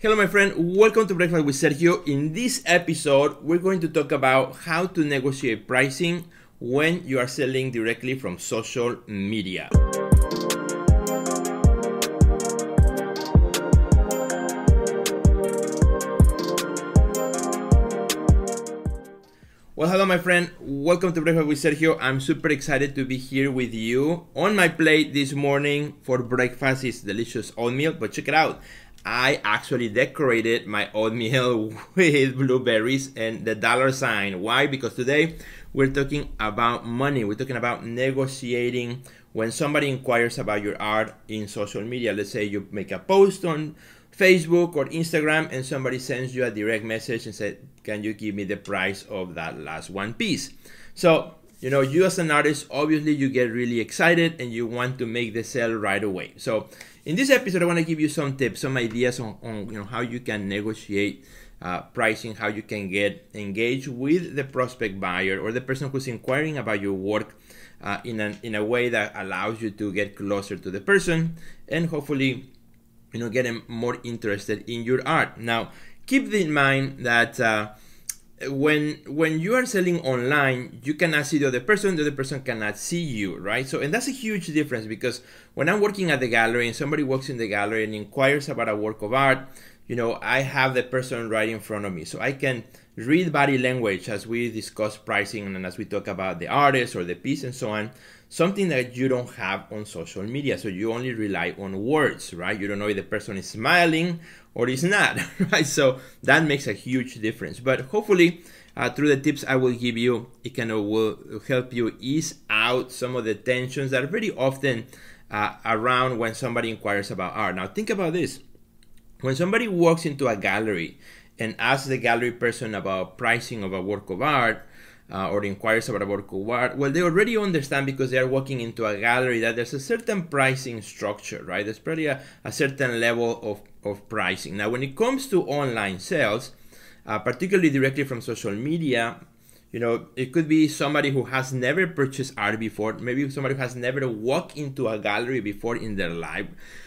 Hello, my friend. Welcome to Breakfast with Sergio. In this episode, we're going to talk about how to negotiate pricing when you are selling directly from social media. Well, hello, my friend. Welcome to Breakfast with Sergio. I'm super excited to be here with you. On my plate this morning for breakfast is delicious oatmeal, but check it out. I actually decorated my oatmeal with blueberries and the dollar sign. Why? Because today we're talking about money. We're talking about negotiating when somebody inquires about your art in social media. Let's say you make a post on Facebook or Instagram and somebody sends you a direct message and said, Can you give me the price of that last one piece? So, you know, you as an artist, obviously you get really excited and you want to make the sale right away. So, in this episode, I want to give you some tips, some ideas on, on you know how you can negotiate uh, pricing, how you can get engaged with the prospect buyer or the person who's inquiring about your work uh, in an in a way that allows you to get closer to the person and hopefully you know get them more interested in your art. Now, keep in mind that. Uh, when when you are selling online you cannot see the other person the other person cannot see you right so and that's a huge difference because when i'm working at the gallery and somebody walks in the gallery and inquires about a work of art you know i have the person right in front of me so i can read body language as we discuss pricing and as we talk about the artist or the piece and so on something that you don't have on social media so you only rely on words right you don't know if the person is smiling or is not, right? So that makes a huge difference. But hopefully, uh, through the tips I will give you, it can uh, will help you ease out some of the tensions that are very often uh, around when somebody inquires about art. Now, think about this: when somebody walks into a gallery and asks the gallery person about pricing of a work of art, uh, or inquires about a work of art, well, they already understand because they are walking into a gallery that there's a certain pricing structure, right? There's probably a, a certain level of, of pricing. Now, when it comes to online sales, uh, particularly directly from social media, you know, it could be somebody who has never purchased art before, maybe somebody who has never walked into a gallery before in their life.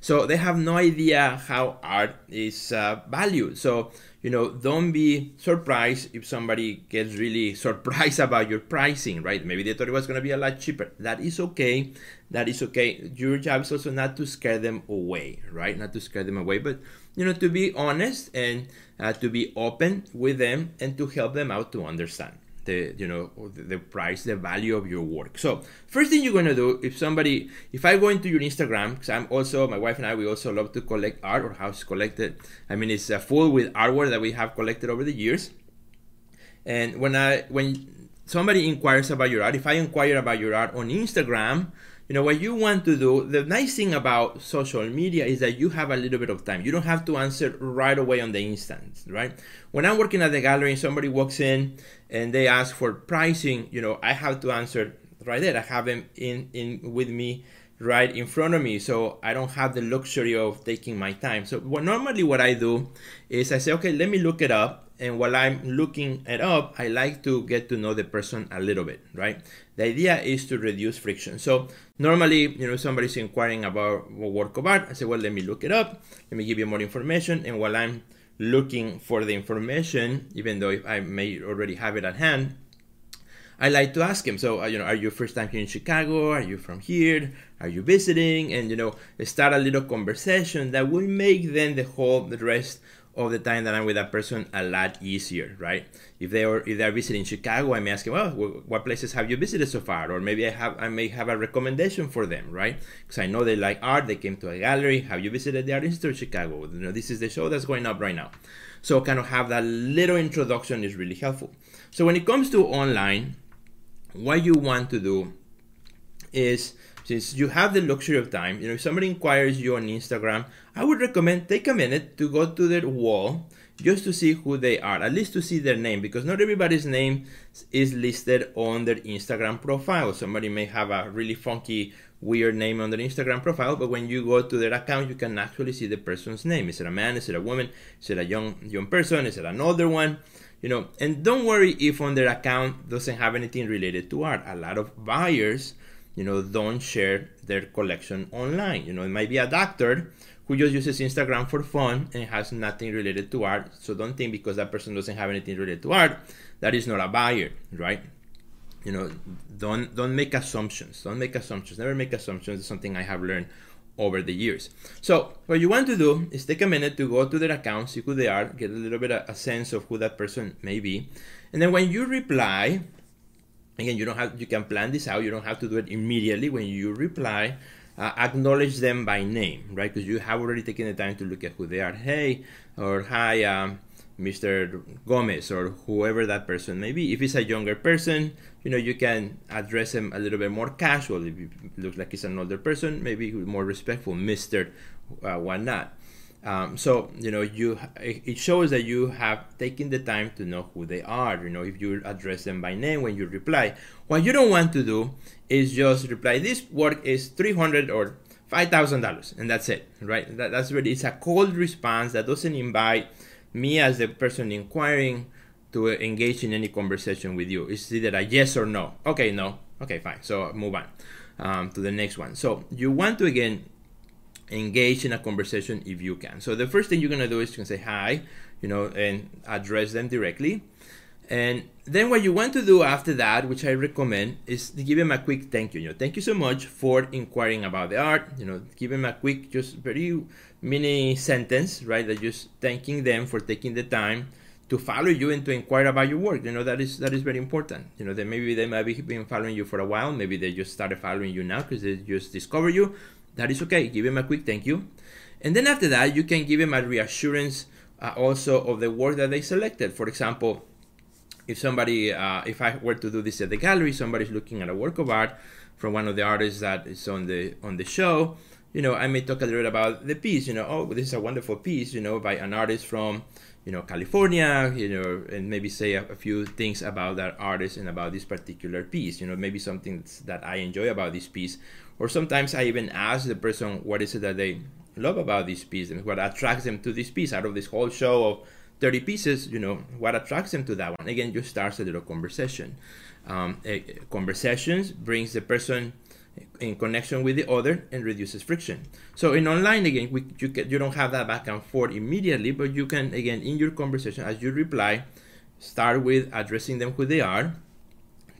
So they have no idea how art is uh, valued. So you know, don't be surprised if somebody gets really surprised about your pricing, right? Maybe they thought it was going to be a lot cheaper. That is okay. That is okay. Your job is also not to scare them away, right? Not to scare them away, but you know, to be honest and uh, to be open with them and to help them out to understand the you know the price the value of your work. So first thing you're going to do if somebody if i go into your instagram because i'm also my wife and i we also love to collect art or house collected. I mean it's uh, full with artwork that we have collected over the years. And when i when somebody inquires about your art if i inquire about your art on instagram you know what you want to do the nice thing about social media is that you have a little bit of time. You don't have to answer right away on the instant right? When i'm working at the gallery and somebody walks in and they ask for pricing you know i have to answer right there. I have them in in with me right in front of me. So i don't have the luxury of taking my time. So what normally what i do is i say okay let me look it up and while I'm looking it up, I like to get to know the person a little bit, right? The idea is to reduce friction. So normally, you know, somebody's inquiring about a work of art. I say, well, let me look it up. Let me give you more information. And while I'm looking for the information, even though I may already have it at hand, I like to ask him. So, uh, you know, are you first time here in Chicago? Are you from here? Are you visiting? And you know, start a little conversation that will make then the whole the rest of the time that I'm with that person a lot easier, right? If they are if they are visiting Chicago, I may ask them, well, what places have you visited so far? Or maybe I have I may have a recommendation for them, right? Because I know they like art, they came to a gallery. Have you visited the Art Institute of Chicago? You know, this is the show that's going up right now. So kind of have that little introduction is really helpful. So when it comes to online, what you want to do is since you have the luxury of time, you know, if somebody inquires you on Instagram, I would recommend take a minute to go to their wall just to see who they are, at least to see their name, because not everybody's name is listed on their Instagram profile. Somebody may have a really funky, weird name on their Instagram profile, but when you go to their account, you can actually see the person's name. Is it a man? Is it a woman? Is it a young young person? Is it an older one? You know, and don't worry if on their account doesn't have anything related to art. A lot of buyers you know don't share their collection online you know it might be a doctor who just uses Instagram for fun and has nothing related to art. So don't think because that person doesn't have anything related to art, that is not a buyer, right? You know, don't don't make assumptions. Don't make assumptions. Never make assumptions. It's something I have learned over the years. So what you want to do is take a minute to go to their account, see who they are, get a little bit a sense of who that person may be, and then when you reply, again, you don't have you can plan this out. You don't have to do it immediately. When you reply, uh, acknowledge them by name, right? Because you have already taken the time to look at who they are. Hey, or hi, um, Mr. Gomez, or whoever that person may be. If it's a younger person, you know, you can address him a little bit more casual. If it looks like he's an older person, maybe more respectful, Mr. Uh, why not? Um, so you know, you it shows that you have taken the time to know who they are. You know, if you address them by name when you reply, what you don't want to do is just reply, "This work is three hundred or five thousand dollars," and that's it, right? That, that's really it's a cold response that doesn't invite me as the person inquiring to engage in any conversation with you. It's either a yes or no. Okay, no. Okay, fine. So move on um, to the next one. So you want to again engage in a conversation if you can. So the first thing you're gonna do is you can say hi, you know, and address them directly. And then what you want to do after that, which I recommend, is to give them a quick thank you. You know, thank you so much for inquiring about the art. You know, give them a quick, just very mini sentence, right? That just thanking them for taking the time to follow you and to inquire about your work. You know, that is that is very important. You know, that maybe they might be been following you for a while. Maybe they just started following you now because they just discovered you that is okay. Give him a quick thank you. And then after that, you can give him a reassurance uh, also of the work that they selected. For example, if somebody, uh, if I were to do this at the gallery, somebody's looking at a work of art from one of the artists that is on the on the show, you know, I may talk a little bit about the piece. You know, oh, this is a wonderful piece. You know, by an artist from you know California. You know, and maybe say a, a few things about that artist and about this particular piece. You know, maybe something that I enjoy about this piece or sometimes I even ask the person what is it that they love about this piece and what attracts them to this piece out of this whole show of 30 pieces, you know, what attracts them to that one. Again, just starts a little conversation. Um, a, conversations brings the person in connection with the other and reduces friction. So in online, again, we, you, can, you don't have that back and forth immediately, but you can, again, in your conversation, as you reply, start with addressing them who they are,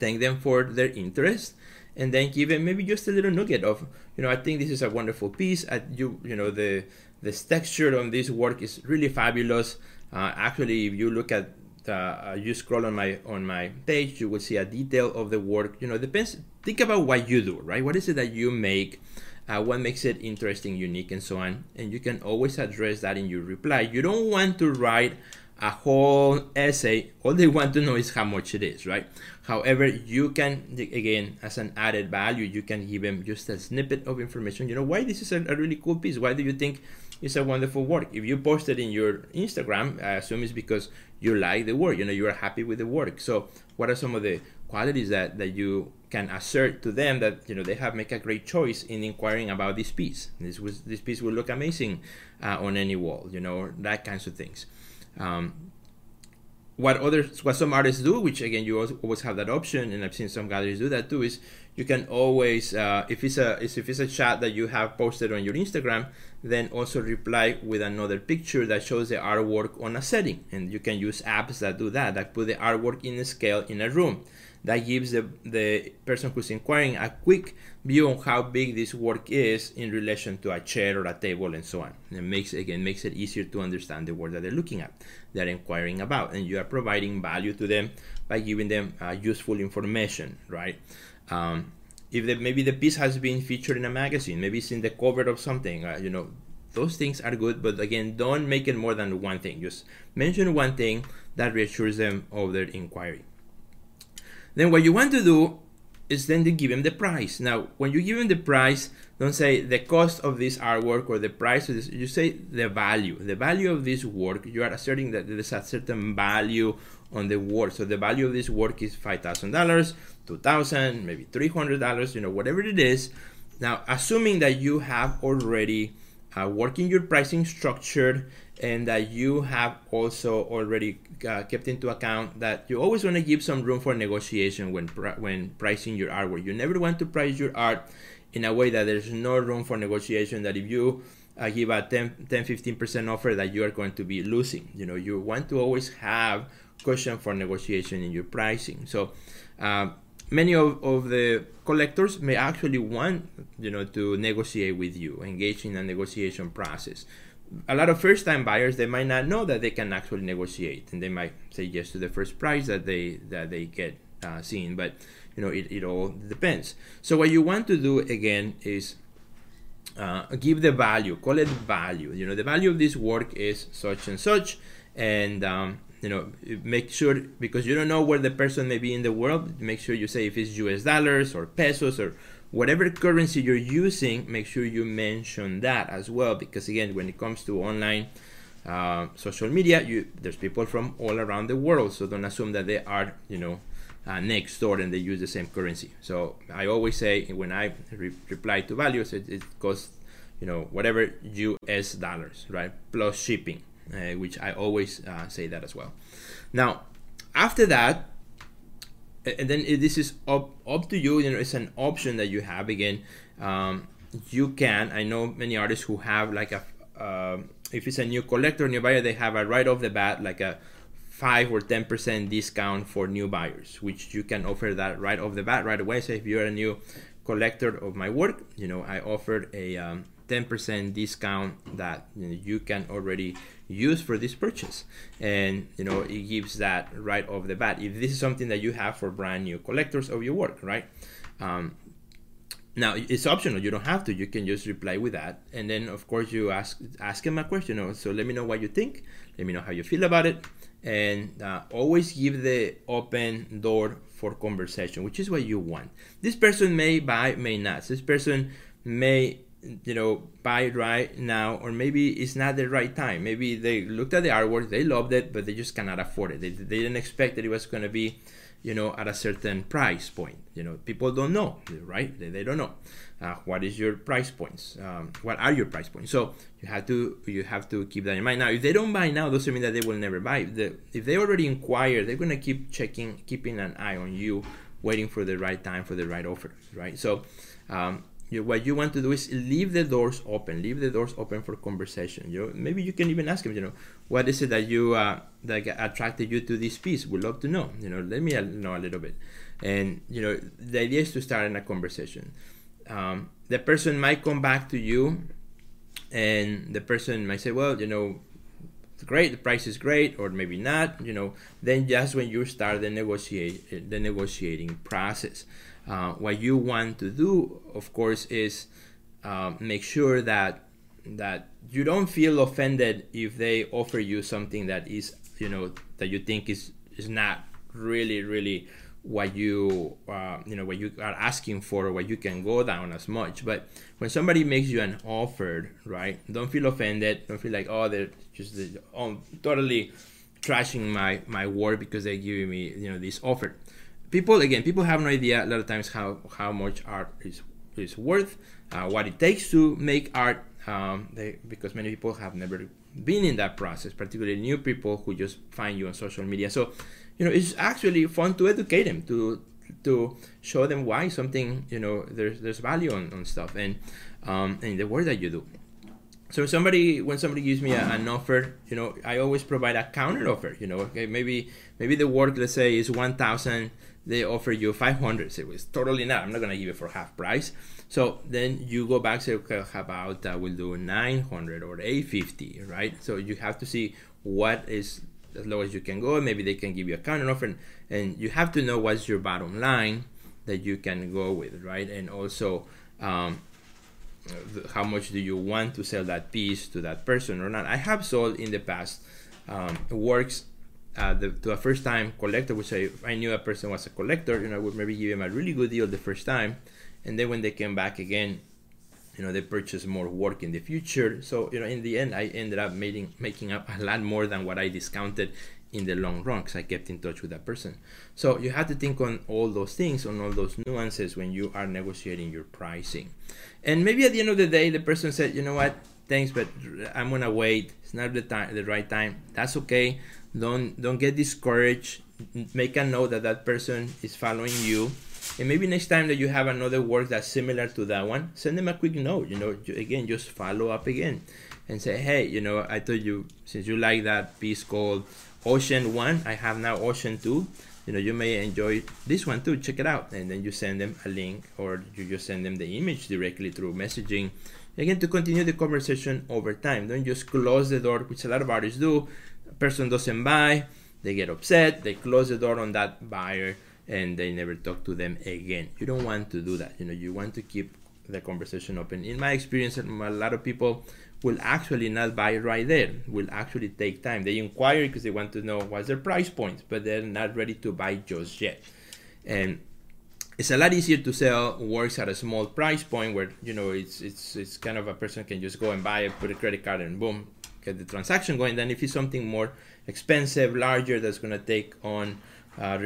thank them for their interest, and then give them maybe just a little nugget of you know I think this is a wonderful piece. I, you you know the the texture on this work is really fabulous. Uh, actually, if you look at uh, you scroll on my on my page, you will see a detail of the work. You know, depends. Think about what you do, right? What is it that you make? Uh, what makes it interesting, unique, and so on. And you can always address that in your reply. You don't want to write a whole essay. All they want to know is how much it is, right? However, you can, again, as an added value, you can give them just a snippet of information. You know, why this is a, a really cool piece? Why do you think it's a wonderful work? If you post it in your Instagram, I assume it's because you like the work. You know, you are happy with the work. So, what are some of the qualities that, that you can assert to them that you know they have make a great choice in inquiring about this piece? This was this piece will look amazing uh, on any wall. You know, that kinds of things. Um, what others what some artists do which again you always have that option and i've seen some galleries do that too is you can always uh, if it's a if it's a shot that you have posted on your instagram then also reply with another picture that shows the artwork on a setting. And you can use apps that do that that put the artwork in a scale in a room that gives the, the person who's inquiring a quick view on how big this work is in relation to a chair or a table and so on. And it makes again makes it easier to understand the work that they're looking at, they're inquiring about, and you are providing value to them by giving them uh, useful information, right? Um, if the, maybe the piece has been featured in a magazine, maybe it's in the cover of something, uh, you know, those things are good, but again, don't make it more than one thing. Just mention one thing that reassures them of their inquiry. Then what you want to do is then to give them the price. Now, when you give them the price, don't say the cost of this artwork or the price of this. You say the value. The value of this work. You are asserting that there's a certain value on the work. So the value of this work is five thousand dollars, two thousand, maybe three hundred dollars. You know, whatever it is. Now, assuming that you have already uh, working your pricing structured and that you have also already uh, kept into account that you always want to give some room for negotiation when when pricing your artwork. You never want to price your art in a way that there's no room for negotiation. That if you uh, give a 10, 10 15% offer that you are going to be losing. You know, you want to always have cushion for negotiation in your pricing. So, uh, many of, of the collectors may actually want you know to negotiate with you engage in a negotiation process. A lot of first time buyers they might not know that they can actually negotiate and they might say yes to the first price that they that they get uh, seen but you know it, it all depends. So what you want to do again is uh, give the value call it value. You know the value of this work is such and such and um, you know make sure because you don't know where the person may be in the world make sure you say if it's us dollars or pesos or whatever currency you're using make sure you mention that as well because again when it comes to online uh, social media you there's people from all around the world so don't assume that they are you know uh, next door and they use the same currency. So i always say when i re- reply to values it, it costs you know whatever us dollars right plus shipping uh, which I always uh, say that as well. Now, after that, and then this is up up to you. You know, it's an option that you have. Again, um, you can. I know many artists who have like a uh, if it's a new collector, new buyer, they have a right off the bat like a five or ten percent discount for new buyers, which you can offer that right off the bat right away. So if you're a new collector of my work, you know I offered a um, 10% discount that you, know, you, can already use for this purchase. And you know it gives that right off the bat. If this is something that you have for brand new collectors of your work right? Um, now it's optional. You don't have to. You can just reply with that. And then of course you ask ask him a question. Oh, so let me know what you think. Let me know how you feel about it. And uh, always give the open door for conversation which is what you want. This person may buy may not. This person may you know buy right now or maybe it's not the right time. Maybe they looked at the artwork they loved it but they just cannot afford it. They, they didn't expect that it was going to be you know at a certain price point. You know people don't know right? They, they don't know uh, what is your price points um, what are your price points? So you have to you have to keep that in mind. Now if they don't buy now doesn't mean that they will never buy. If, the, if they already inquire they're going to keep checking keeping an eye on you waiting for the right time for the right offer right? So um, you, what you want to do is leave the doors open leave the doors open for conversation you know? Maybe you can even ask them you know what is it that you uh, that attracted you to this piece? Would love to know you know let me know a little bit. And you know the idea is to start in a conversation. Um, the person might come back to you and the person might say well you know great the price is great or maybe not you know? Then just when you start the negotiate the negotiating process uh, what you want to do, of course, is uh, make sure that that you don't feel offended if they offer you something that is, you know, that you think is is not really really what you uh, you know what you are asking for or what you can go down as much. But when somebody makes you an offer right don't feel offended. Don't feel like oh they're just oh, totally trashing my my work because they're giving me you know this offer people again people have no idea a lot of times how how much art is is worth uh, what it takes to make art um, they, because many people have never been in that process particularly new people who just find you on social media. So you know it's actually fun to educate them to to show them why something you know there's there's value on, on stuff and um, and the work that you do so somebody when somebody gives me a, an offer you know i always provide a counter offer you know okay maybe maybe the work let's say is 1000 they offer you 500 so it's totally not i'm not going to give it for half price. So then you go back say okay how about uh, we'll do 900 or 850 right? So you have to see what is as low as you can go. Maybe they can give you a counter offer and, and you have to know what's your bottom line that you can go with right? And also um, how much do you want to sell that piece to that person or not i have sold in the past um, works uh, the, to a first time collector, which I, I knew a person was a collector, you know, I would maybe give him a really good deal the first time. And then when they came back again, you know, they purchased more work in the future. So, you know, in the end, I ended up making, making up a lot more than what I discounted in the long run because I kept in touch with that person. So you have to think on all those things, on all those nuances when you are negotiating your pricing. And maybe at the end of the day, the person said, you know what, thanks, but I'm gonna wait. It's not the time, the right time. That's okay don't don't get discouraged make a note that that person is following you And maybe next time that you have another work that's similar to that one, send them a quick note. You know, again, just follow up again and say, hey, you know, I told you since you like that piece called Ocean One, I have now Ocean Two. You know, you may enjoy this one too. Check it out, and then you send them a link, or you just send them the image directly through messaging. Again, to continue the conversation over time. Don't just close the door, which a lot of artists do. A person doesn't buy, they get upset, they close the door on that buyer, and they never talk to them again. You don't want to do that. You know, you want to keep the conversation open. In my experience, a lot of people will actually not buy right there. Will actually take time. They inquire because they want to know what's their price point, but they're not ready to buy just yet. And it's a lot easier to sell works at a small price point where you know it's it's it's kind of a person can just go and buy it, put a credit card, and boom, get the transaction going. Then if it's something more expensive, larger, that's gonna take on uh,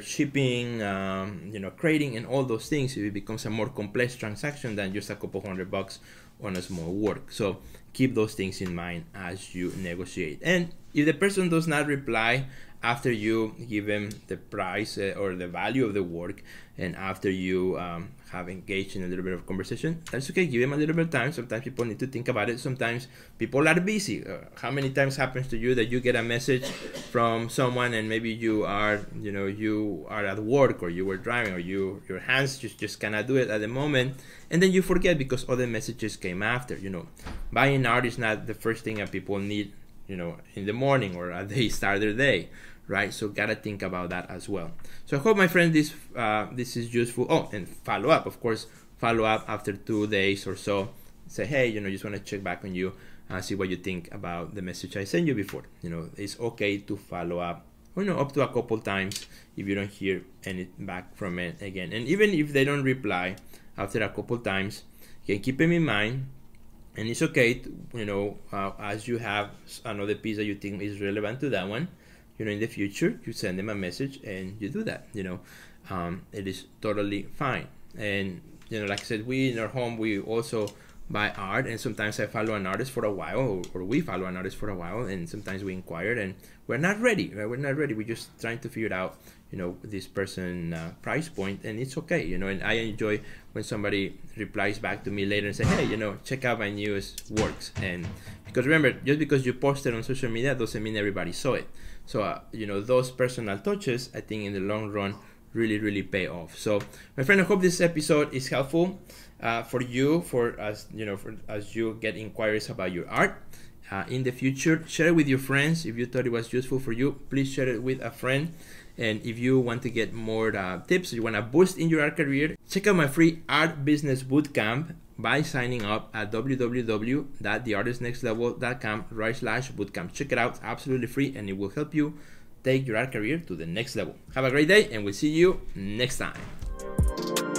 shipping, um, you know, crating, and all those things. It becomes a more complex transaction than just a couple hundred bucks on a small work. So keep those things in mind as you negotiate. And if the person does not reply after you give them the price uh, or the value of the work, and after you um, have engaged in a little bit of conversation, that's okay. Give them a little bit of time. Sometimes people need to think about it. Sometimes people are busy. Uh, how many times happens to you that you get a message from someone and maybe you are, you know, you are at work or you were driving or you your hands just just cannot do it at the moment, and then you forget because other messages came after. You know, buying art is not the first thing that people need. You know, in the morning or as they start their day right? So gotta think about that as well. So I hope, my friend, this uh, this is useful. Oh, and follow up, of course, follow up after two days or so. Say, hey, you know, just want to check back on you, uh, see what you think about the message I sent you before. You know, it's okay to follow up, you know, up to a couple times if you don't hear any back from it again. And even if they don't reply after a couple times, you can keep them in mind and it's okay to, you know uh, as you have another piece that you think is relevant to that one you know in the future you send them a message and you do that you know. Um, it is totally fine. And you know like i said we in our home we also buy art and sometimes i follow an artist for a while or, or we follow an artist for a while and sometimes we inquire and we're not ready right? we're not ready. We're just trying to figure it out you know this person uh, price point and it's okay you know and i enjoy when somebody replies back to me later and say hey you know check out my newest works and because remember just because you posted on social media doesn't mean everybody saw it so, uh, you know, those personal touches, I think in the long run, really, really pay off. So, my friend, I hope this episode is helpful uh, for you, for as you know, for as you get inquiries about your art. Uh, in the future, share it with your friends. If you thought it was useful for you, please share it with a friend. And if you want to get more uh, tips, you want to boost in your art career, check out my free art business bootcamp by signing up at www.theartistnextlevel.com right slash bootcamp. Check it out, absolutely free, and it will help you take your art career to the next level. Have a great day, and we'll see you next time.